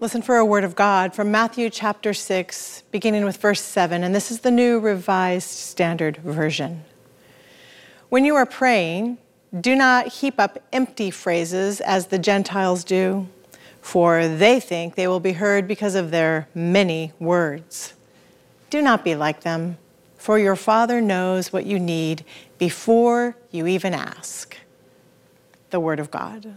Listen for a word of God from Matthew chapter 6, beginning with verse 7, and this is the new revised standard version. When you are praying, do not heap up empty phrases as the Gentiles do, for they think they will be heard because of their many words. Do not be like them, for your Father knows what you need before you even ask. The Word of God.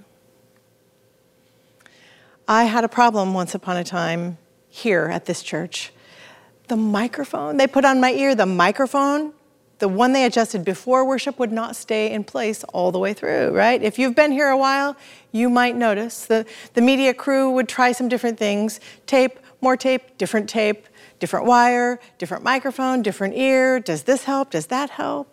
I had a problem once upon a time here at this church. The microphone they put on my ear, the microphone, the one they adjusted before worship would not stay in place all the way through, right? If you've been here a while, you might notice the, the media crew would try some different things tape, more tape, different tape, different wire, different microphone, different ear. Does this help? Does that help?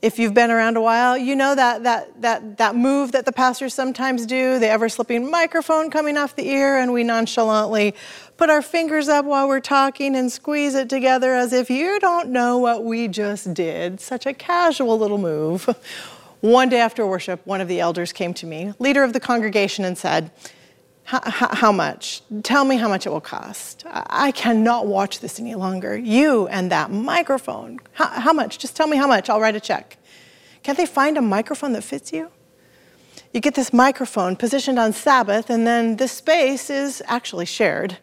If you've been around a while, you know that, that, that, that move that the pastors sometimes do, the ever slipping microphone coming off the ear, and we nonchalantly put our fingers up while we're talking and squeeze it together as if you don't know what we just did. Such a casual little move. One day after worship, one of the elders came to me, leader of the congregation, and said, how much? Tell me how much it will cost. I cannot watch this any longer. You and that microphone. How, how, much? Just tell me how much. I'll write a check. Can't they find a microphone that fits you? You get this microphone positioned on Sabbath, and then this space is actually shared.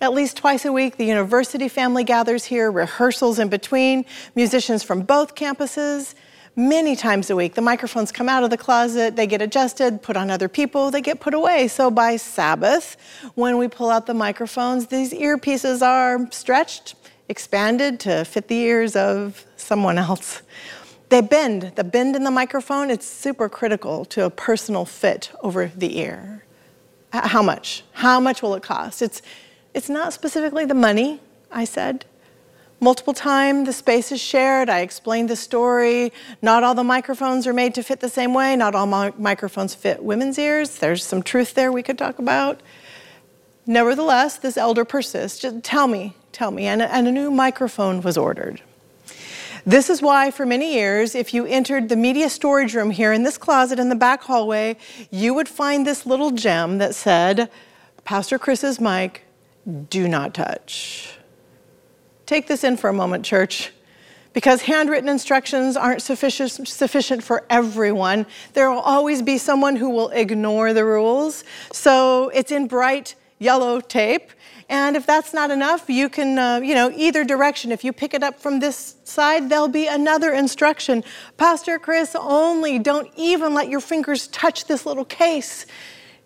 At least twice a week, the university family gathers here, rehearsals in between, musicians from both campuses many times a week. The microphones come out of the closet, they get adjusted, put on other people, they get put away. So by Sabbath, when we pull out the microphones, these earpieces are stretched, expanded to fit the ears of someone else. They bend. The bend in the microphone, it's super critical to a personal fit over the ear. How much? How much will it cost? It's, it's not specifically the money, I said. Multiple times the space is shared. I explained the story. Not all the microphones are made to fit the same way. Not all mi- microphones fit women's ears. There's some truth there we could talk about. Nevertheless, this elder persists. Just tell me, tell me. And, and a new microphone was ordered. This is why, for many years, if you entered the media storage room here in this closet in the back hallway, you would find this little gem that said, Pastor Chris's mic, do not touch. Take this in for a moment, church. Because handwritten instructions aren't sufficient, sufficient for everyone, there will always be someone who will ignore the rules. So it's in bright yellow tape. And if that's not enough, you can, uh, you know, either direction. If you pick it up from this side, there'll be another instruction. Pastor Chris, only don't even let your fingers touch this little case.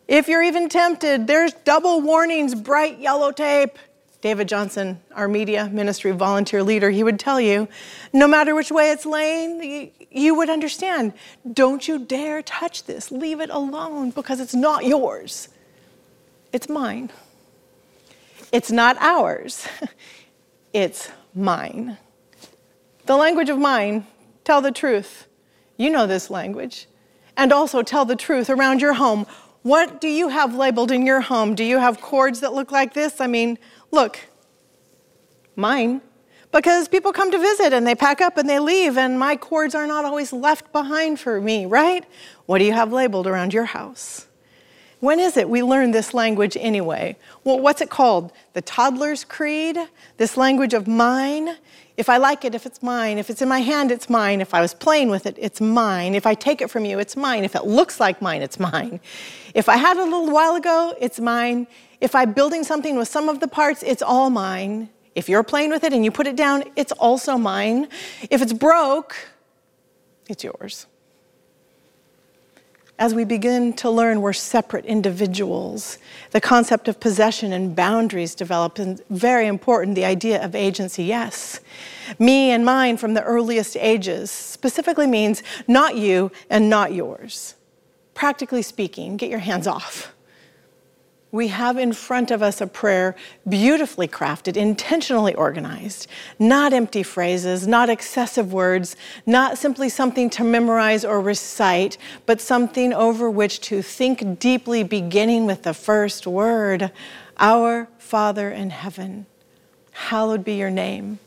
If you're even tempted, there's double warnings, bright yellow tape. David Johnson, our media ministry volunteer leader, he would tell you no matter which way it's laying, you would understand. Don't you dare touch this. Leave it alone because it's not yours, it's mine. It's not ours, it's mine. The language of mine, tell the truth. You know this language. And also tell the truth around your home. What do you have labeled in your home? Do you have cords that look like this? I mean, Look, mine. Because people come to visit and they pack up and they leave, and my cords are not always left behind for me, right? What do you have labeled around your house? When is it we learn this language anyway? Well, what's it called? The toddler's creed? This language of mine? If I like it, if it's mine. If it's in my hand, it's mine. If I was playing with it, it's mine. If I take it from you, it's mine. If it looks like mine, it's mine. If I had it a little while ago, it's mine. If I'm building something with some of the parts, it's all mine. If you're playing with it and you put it down, it's also mine. If it's broke, it's yours. As we begin to learn we're separate individuals, the concept of possession and boundaries develop, and very important, the idea of agency, yes. Me and mine from the earliest ages specifically means not you and not yours. Practically speaking, get your hands off we have in front of us a prayer beautifully crafted, intentionally organized, not empty phrases, not excessive words, not simply something to memorize or recite, but something over which to think deeply, beginning with the first word Our Father in heaven, hallowed be your name.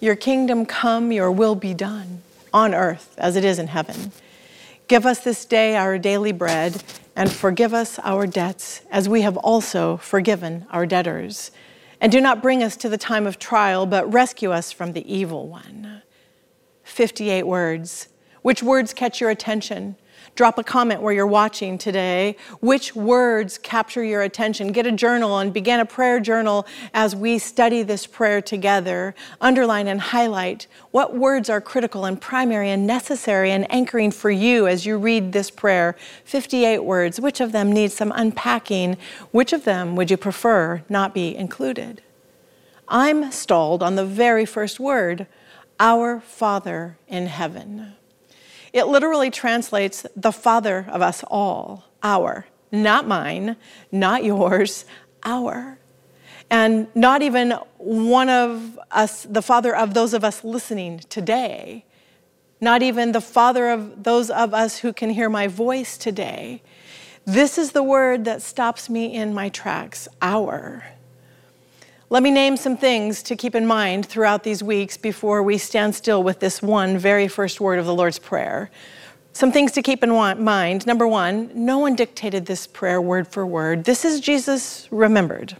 Your kingdom come, your will be done, on earth as it is in heaven. Give us this day our daily bread, and forgive us our debts, as we have also forgiven our debtors. And do not bring us to the time of trial, but rescue us from the evil one. 58 words. Which words catch your attention? Drop a comment where you're watching today. Which words capture your attention? Get a journal and begin a prayer journal as we study this prayer together. Underline and highlight what words are critical and primary and necessary and anchoring for you as you read this prayer. 58 words. Which of them needs some unpacking? Which of them would you prefer not be included? I'm stalled on the very first word, Our Father in heaven. It literally translates the Father of us all, our, not mine, not yours, our. And not even one of us, the Father of those of us listening today, not even the Father of those of us who can hear my voice today. This is the word that stops me in my tracks, our. Let me name some things to keep in mind throughout these weeks before we stand still with this one very first word of the Lord's Prayer. Some things to keep in mind. Number one, no one dictated this prayer word for word. This is Jesus remembered.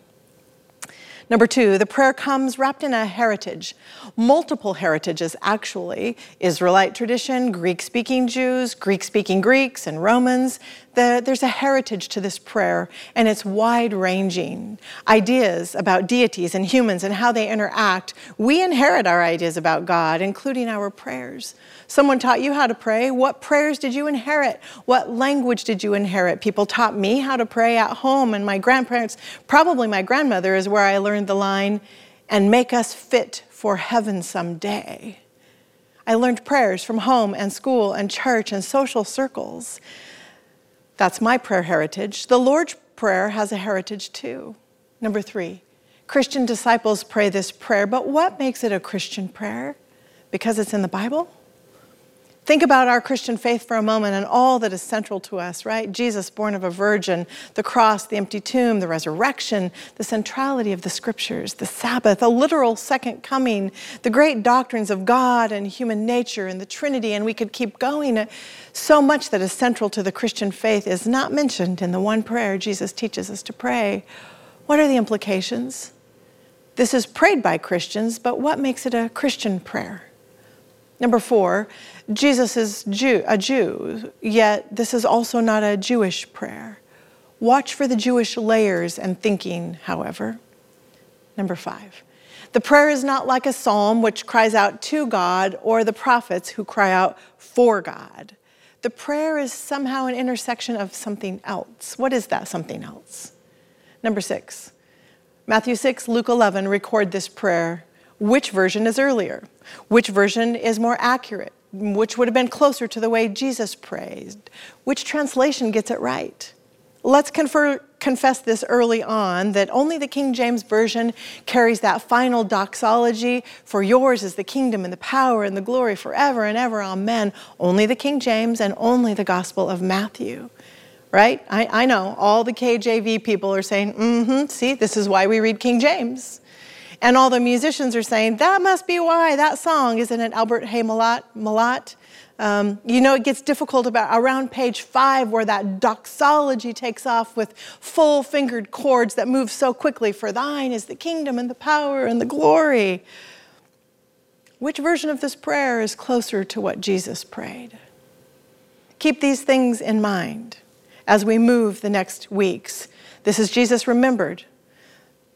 Number two, the prayer comes wrapped in a heritage, multiple heritages actually Israelite tradition, Greek speaking Jews, Greek speaking Greeks, and Romans. The, there's a heritage to this prayer, and it's wide ranging. Ideas about deities and humans and how they interact. We inherit our ideas about God, including our prayers. Someone taught you how to pray. What prayers did you inherit? What language did you inherit? People taught me how to pray at home, and my grandparents, probably my grandmother, is where I the line, and make us fit for heaven someday. I learned prayers from home and school and church and social circles. That's my prayer heritage. The Lord's Prayer has a heritage too. Number three, Christian disciples pray this prayer, but what makes it a Christian prayer? Because it's in the Bible? Think about our Christian faith for a moment and all that is central to us, right? Jesus, born of a virgin, the cross, the empty tomb, the resurrection, the centrality of the scriptures, the Sabbath, a literal second coming, the great doctrines of God and human nature and the Trinity, and we could keep going. So much that is central to the Christian faith is not mentioned in the one prayer Jesus teaches us to pray. What are the implications? This is prayed by Christians, but what makes it a Christian prayer? Number four, Jesus is Jew, a Jew, yet this is also not a Jewish prayer. Watch for the Jewish layers and thinking, however. Number five, the prayer is not like a psalm which cries out to God or the prophets who cry out for God. The prayer is somehow an intersection of something else. What is that something else? Number six, Matthew 6, Luke 11 record this prayer. Which version is earlier? Which version is more accurate? Which would have been closer to the way Jesus prayed. Which translation gets it right? Let's confer, confess this early on that only the King James Version carries that final doxology for yours is the kingdom and the power and the glory forever and ever. Amen. Only the King James and only the Gospel of Matthew. Right? I, I know all the KJV people are saying, mm hmm, see, this is why we read King James. And all the musicians are saying, that must be why that song, isn't it Albert Hay Malotte? Malotte? Um, you know, it gets difficult about around page five where that doxology takes off with full fingered chords that move so quickly. For thine is the kingdom and the power and the glory. Which version of this prayer is closer to what Jesus prayed? Keep these things in mind as we move the next weeks. This is Jesus remembered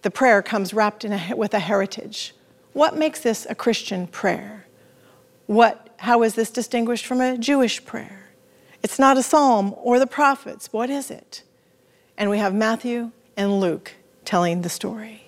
the prayer comes wrapped in a, with a heritage. What makes this a Christian prayer? What, how is this distinguished from a Jewish prayer? It's not a psalm or the prophets. What is it? And we have Matthew and Luke telling the story.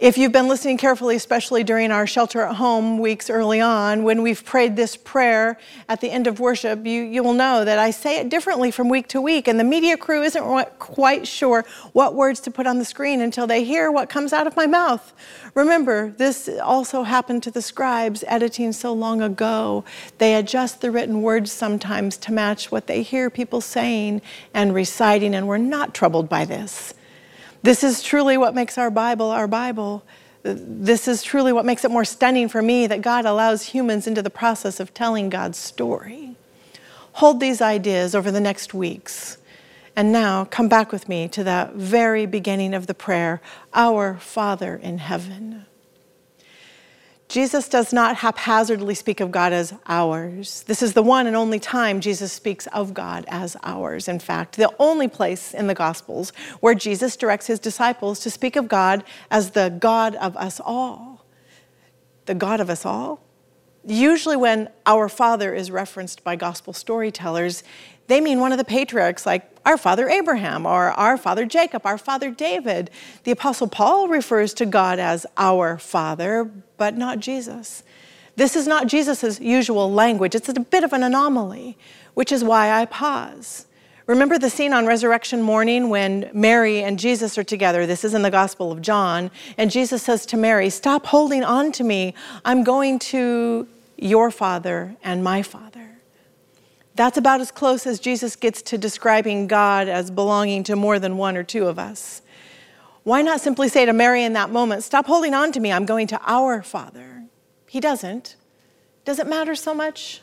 If you've been listening carefully, especially during our shelter at home weeks early on, when we've prayed this prayer at the end of worship, you, you will know that I say it differently from week to week, and the media crew isn't quite sure what words to put on the screen until they hear what comes out of my mouth. Remember, this also happened to the scribes editing so long ago. They adjust the written words sometimes to match what they hear people saying and reciting, and we're not troubled by this. This is truly what makes our Bible our Bible. This is truly what makes it more stunning for me that God allows humans into the process of telling God's story. Hold these ideas over the next weeks. And now come back with me to that very beginning of the prayer Our Father in heaven. Jesus does not haphazardly speak of God as ours. This is the one and only time Jesus speaks of God as ours. In fact, the only place in the Gospels where Jesus directs his disciples to speak of God as the God of us all. The God of us all? Usually, when our Father is referenced by Gospel storytellers, they mean one of the patriarchs like our father Abraham or our father Jacob, our father David. The Apostle Paul refers to God as our Father, but not Jesus. This is not Jesus' usual language. It's a bit of an anomaly, which is why I pause. Remember the scene on resurrection morning when Mary and Jesus are together? This is in the Gospel of John. And Jesus says to Mary, Stop holding on to me. I'm going to your Father and my Father. That's about as close as Jesus gets to describing God as belonging to more than one or two of us. Why not simply say to Mary in that moment, Stop holding on to me, I'm going to our Father? He doesn't. Does it matter so much?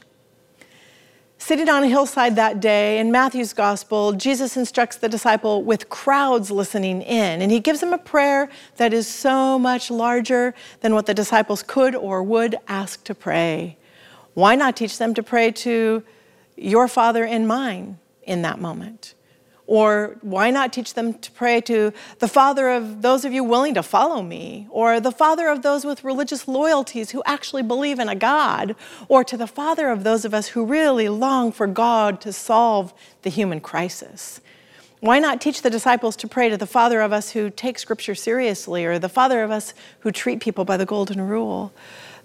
Sitting on a hillside that day in Matthew's gospel, Jesus instructs the disciple with crowds listening in, and he gives them a prayer that is so much larger than what the disciples could or would ask to pray. Why not teach them to pray to your Father and mine in that moment? Or why not teach them to pray to the Father of those of you willing to follow me? Or the Father of those with religious loyalties who actually believe in a God? Or to the Father of those of us who really long for God to solve the human crisis? Why not teach the disciples to pray to the Father of us who take Scripture seriously, or the Father of us who treat people by the Golden Rule?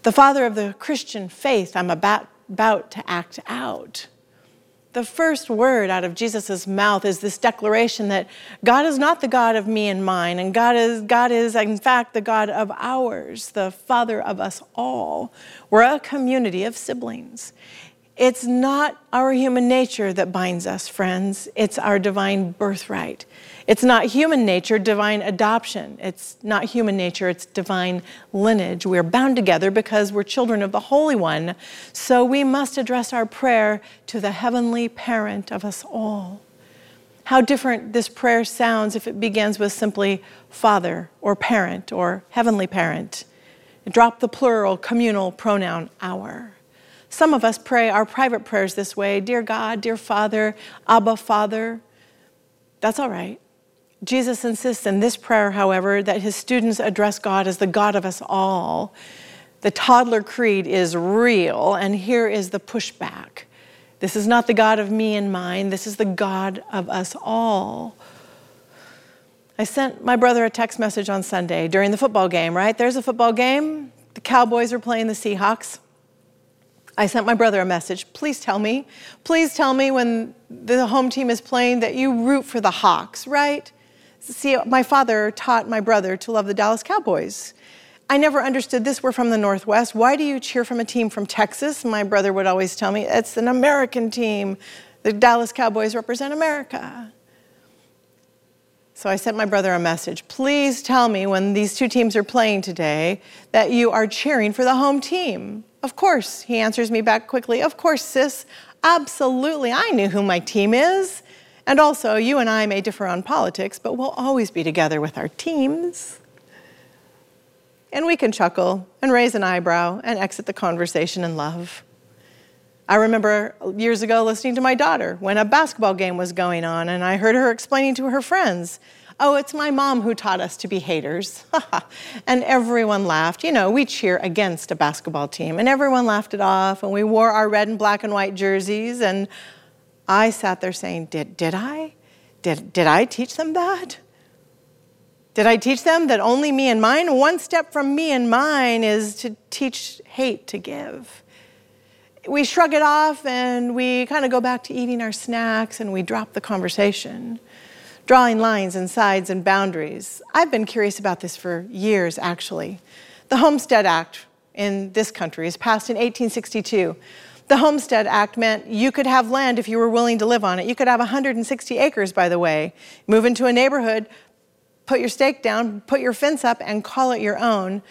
The Father of the Christian faith I'm about, about to act out. The first word out of Jesus' mouth is this declaration that God is not the God of me and mine, and God is, God is, in fact, the God of ours, the Father of us all. We're a community of siblings. It's not our human nature that binds us, friends, it's our divine birthright. It's not human nature, divine adoption. It's not human nature, it's divine lineage. We're bound together because we're children of the Holy One. So we must address our prayer to the heavenly parent of us all. How different this prayer sounds if it begins with simply father or parent or heavenly parent. Drop the plural communal pronoun our. Some of us pray our private prayers this way Dear God, dear Father, Abba, Father. That's all right. Jesus insists in this prayer, however, that his students address God as the God of us all. The toddler creed is real, and here is the pushback. This is not the God of me and mine, this is the God of us all. I sent my brother a text message on Sunday during the football game, right? There's a football game. The Cowboys are playing the Seahawks. I sent my brother a message. Please tell me, please tell me when the home team is playing that you root for the Hawks, right? See, my father taught my brother to love the Dallas Cowboys. I never understood this. We're from the Northwest. Why do you cheer from a team from Texas? My brother would always tell me it's an American team. The Dallas Cowboys represent America. So I sent my brother a message. Please tell me when these two teams are playing today that you are cheering for the home team. Of course, he answers me back quickly. Of course, sis. Absolutely. I knew who my team is. And also, you and I may differ on politics, but we'll always be together with our teams. And we can chuckle and raise an eyebrow and exit the conversation in love. I remember years ago listening to my daughter when a basketball game was going on, and I heard her explaining to her friends, Oh, it's my mom who taught us to be haters. and everyone laughed. You know, we cheer against a basketball team, and everyone laughed it off, and we wore our red and black and white jerseys, and I sat there saying, Did, did I? Did, did I teach them that? Did I teach them that only me and mine? One step from me and mine is to teach hate to give. We shrug it off and we kind of go back to eating our snacks and we drop the conversation, drawing lines and sides and boundaries. I've been curious about this for years, actually. The Homestead Act in this country is passed in 1862 the Homestead Act meant you could have land if you were willing to live on it. You could have 160 acres, by the way. Move into a neighborhood, put your stake down, put your fence up, and call it your own.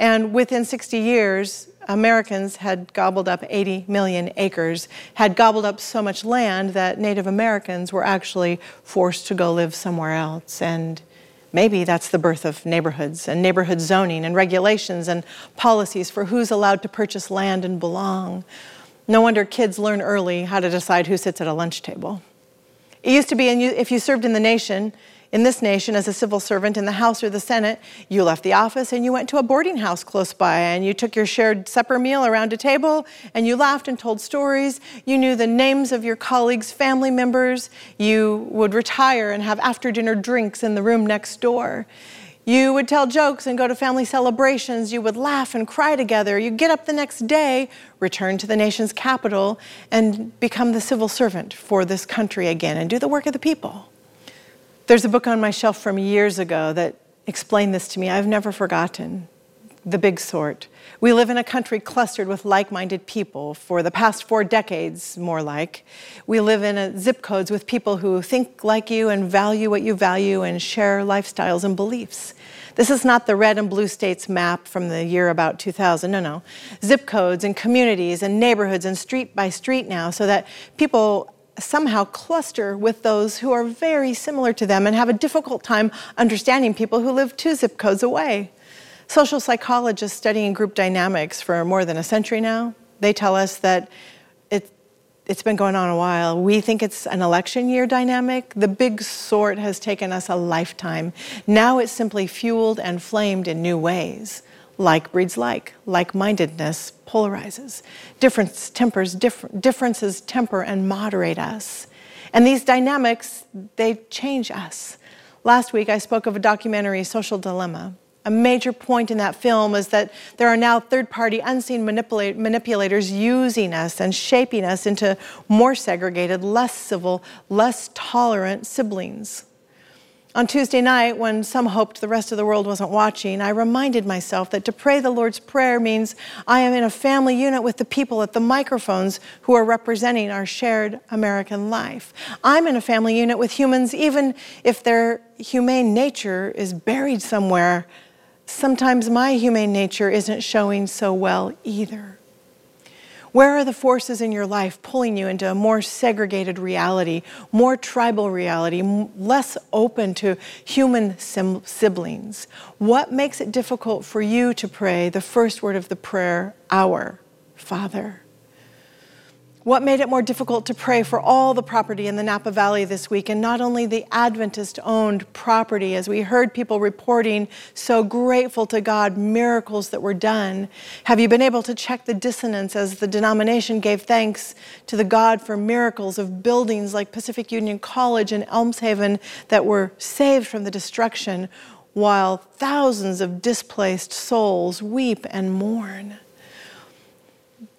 And within 60 years, Americans had gobbled up 80 million acres, had gobbled up so much land that Native Americans were actually forced to go live somewhere else. And maybe that's the birth of neighborhoods and neighborhood zoning and regulations and policies for who's allowed to purchase land and belong. No wonder kids learn early how to decide who sits at a lunch table. It used to be if you served in the nation, in this nation as a civil servant in the House or the Senate, you left the office and you went to a boarding house close by and you took your shared supper meal around a table and you laughed and told stories. You knew the names of your colleagues' family members. You would retire and have after dinner drinks in the room next door. You would tell jokes and go to family celebrations. You would laugh and cry together. You'd get up the next day, return to the nation's capital, and become the civil servant for this country again and do the work of the people. There's a book on my shelf from years ago that explained this to me. I've never forgotten the big sort. We live in a country clustered with like minded people for the past four decades, more like. We live in a zip codes with people who think like you and value what you value and share lifestyles and beliefs. This is not the red and blue states map from the year about 2000. No, no. Zip codes and communities and neighborhoods and street by street now so that people somehow cluster with those who are very similar to them and have a difficult time understanding people who live two zip codes away. Social psychologists studying group dynamics for more than a century now, they tell us that it, it's been going on a while. We think it's an election year dynamic. The big sort has taken us a lifetime. Now it's simply fueled and flamed in new ways. Like breeds like. Like mindedness polarizes. Difference tempers, differences temper and moderate us. And these dynamics, they change us. Last week, I spoke of a documentary, Social Dilemma. A major point in that film is that there are now third party, unseen manipulate, manipulators using us and shaping us into more segregated, less civil, less tolerant siblings. On Tuesday night, when some hoped the rest of the world wasn't watching, I reminded myself that to pray the Lord's Prayer means I am in a family unit with the people at the microphones who are representing our shared American life. I'm in a family unit with humans, even if their humane nature is buried somewhere. Sometimes my humane nature isn't showing so well either. Where are the forces in your life pulling you into a more segregated reality, more tribal reality, less open to human sim- siblings? What makes it difficult for you to pray the first word of the prayer, Our Father? What made it more difficult to pray for all the property in the Napa Valley this week, and not only the Adventist owned property, as we heard people reporting, so grateful to God, miracles that were done? Have you been able to check the dissonance as the denomination gave thanks to the God for miracles of buildings like Pacific Union College and Elmshaven that were saved from the destruction, while thousands of displaced souls weep and mourn?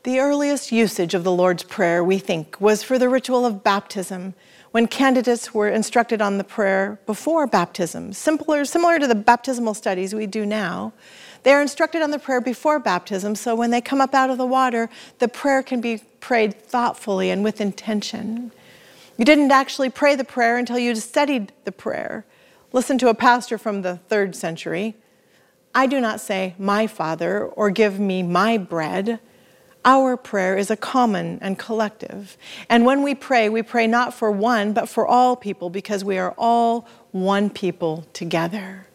The earliest usage of the Lord's Prayer, we think, was for the ritual of baptism, when candidates were instructed on the prayer before baptism, simpler, similar to the baptismal studies we do now. They are instructed on the prayer before baptism, so when they come up out of the water, the prayer can be prayed thoughtfully and with intention. You didn't actually pray the prayer until you studied the prayer. Listen to a pastor from the third century. I do not say, My Father, or give me my bread. Our prayer is a common and collective. And when we pray, we pray not for one, but for all people because we are all one people together.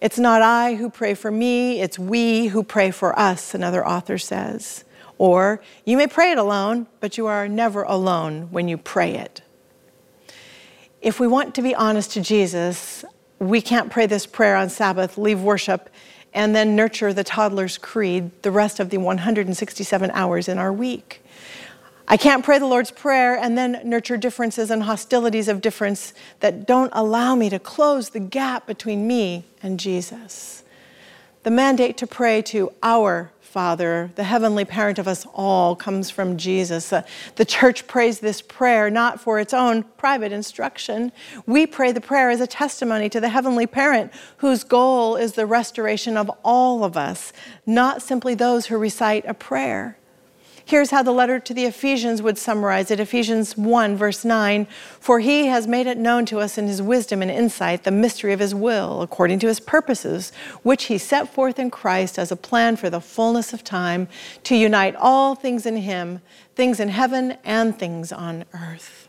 It's not I who pray for me, it's we who pray for us, another author says. Or you may pray it alone, but you are never alone when you pray it. If we want to be honest to Jesus, we can't pray this prayer on Sabbath, leave worship, and then nurture the toddler's creed the rest of the 167 hours in our week. I can't pray the Lord's Prayer and then nurture differences and hostilities of difference that don't allow me to close the gap between me and Jesus. The mandate to pray to our Father, the heavenly parent of us all, comes from Jesus. Uh, the church prays this prayer not for its own private instruction. We pray the prayer as a testimony to the heavenly parent whose goal is the restoration of all of us, not simply those who recite a prayer. Here's how the letter to the Ephesians would summarize it Ephesians 1, verse 9 For he has made it known to us in his wisdom and insight the mystery of his will, according to his purposes, which he set forth in Christ as a plan for the fullness of time, to unite all things in him, things in heaven and things on earth.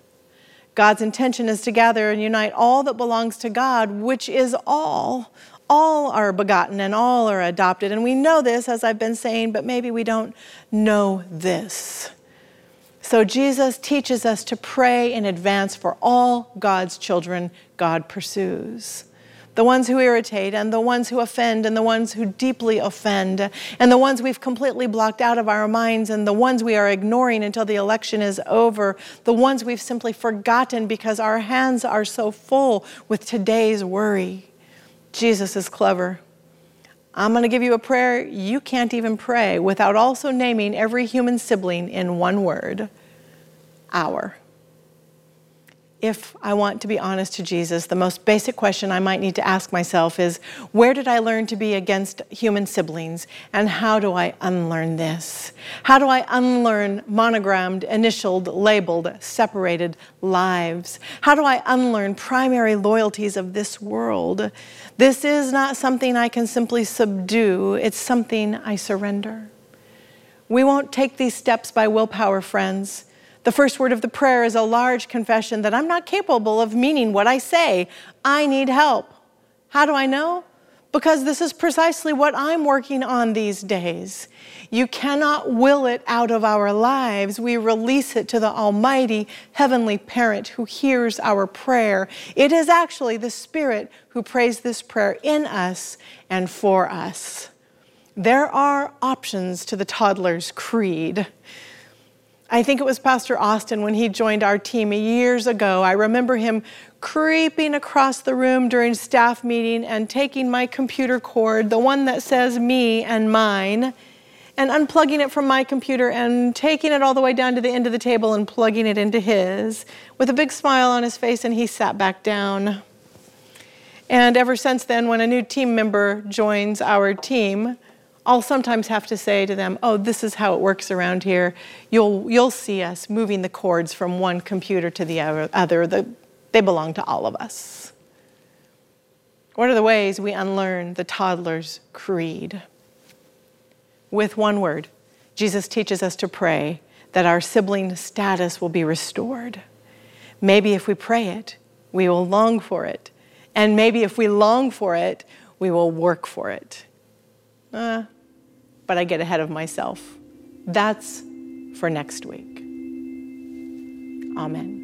God's intention is to gather and unite all that belongs to God, which is all all are begotten and all are adopted. And we know this, as I've been saying, but maybe we don't know this. So Jesus teaches us to pray in advance for all God's children God pursues. The ones who irritate, and the ones who offend, and the ones who deeply offend, and the ones we've completely blocked out of our minds, and the ones we are ignoring until the election is over, the ones we've simply forgotten because our hands are so full with today's worry. Jesus is clever. I'm going to give you a prayer you can't even pray without also naming every human sibling in one word our if I want to be honest to Jesus, the most basic question I might need to ask myself is where did I learn to be against human siblings? And how do I unlearn this? How do I unlearn monogrammed, initialed, labeled, separated lives? How do I unlearn primary loyalties of this world? This is not something I can simply subdue, it's something I surrender. We won't take these steps by willpower, friends. The first word of the prayer is a large confession that I'm not capable of meaning what I say. I need help. How do I know? Because this is precisely what I'm working on these days. You cannot will it out of our lives. We release it to the Almighty Heavenly Parent who hears our prayer. It is actually the Spirit who prays this prayer in us and for us. There are options to the toddler's creed. I think it was Pastor Austin when he joined our team years ago. I remember him creeping across the room during staff meeting and taking my computer cord, the one that says me and mine, and unplugging it from my computer and taking it all the way down to the end of the table and plugging it into his with a big smile on his face, and he sat back down. And ever since then, when a new team member joins our team, I'll sometimes have to say to them, "Oh, this is how it works around here. You'll you'll see us moving the cords from one computer to the other. The, they belong to all of us." What are the ways we unlearn the toddler's creed? With one word, Jesus teaches us to pray that our sibling status will be restored. Maybe if we pray it, we will long for it. And maybe if we long for it, we will work for it. Uh, but I get ahead of myself. That's for next week. Amen.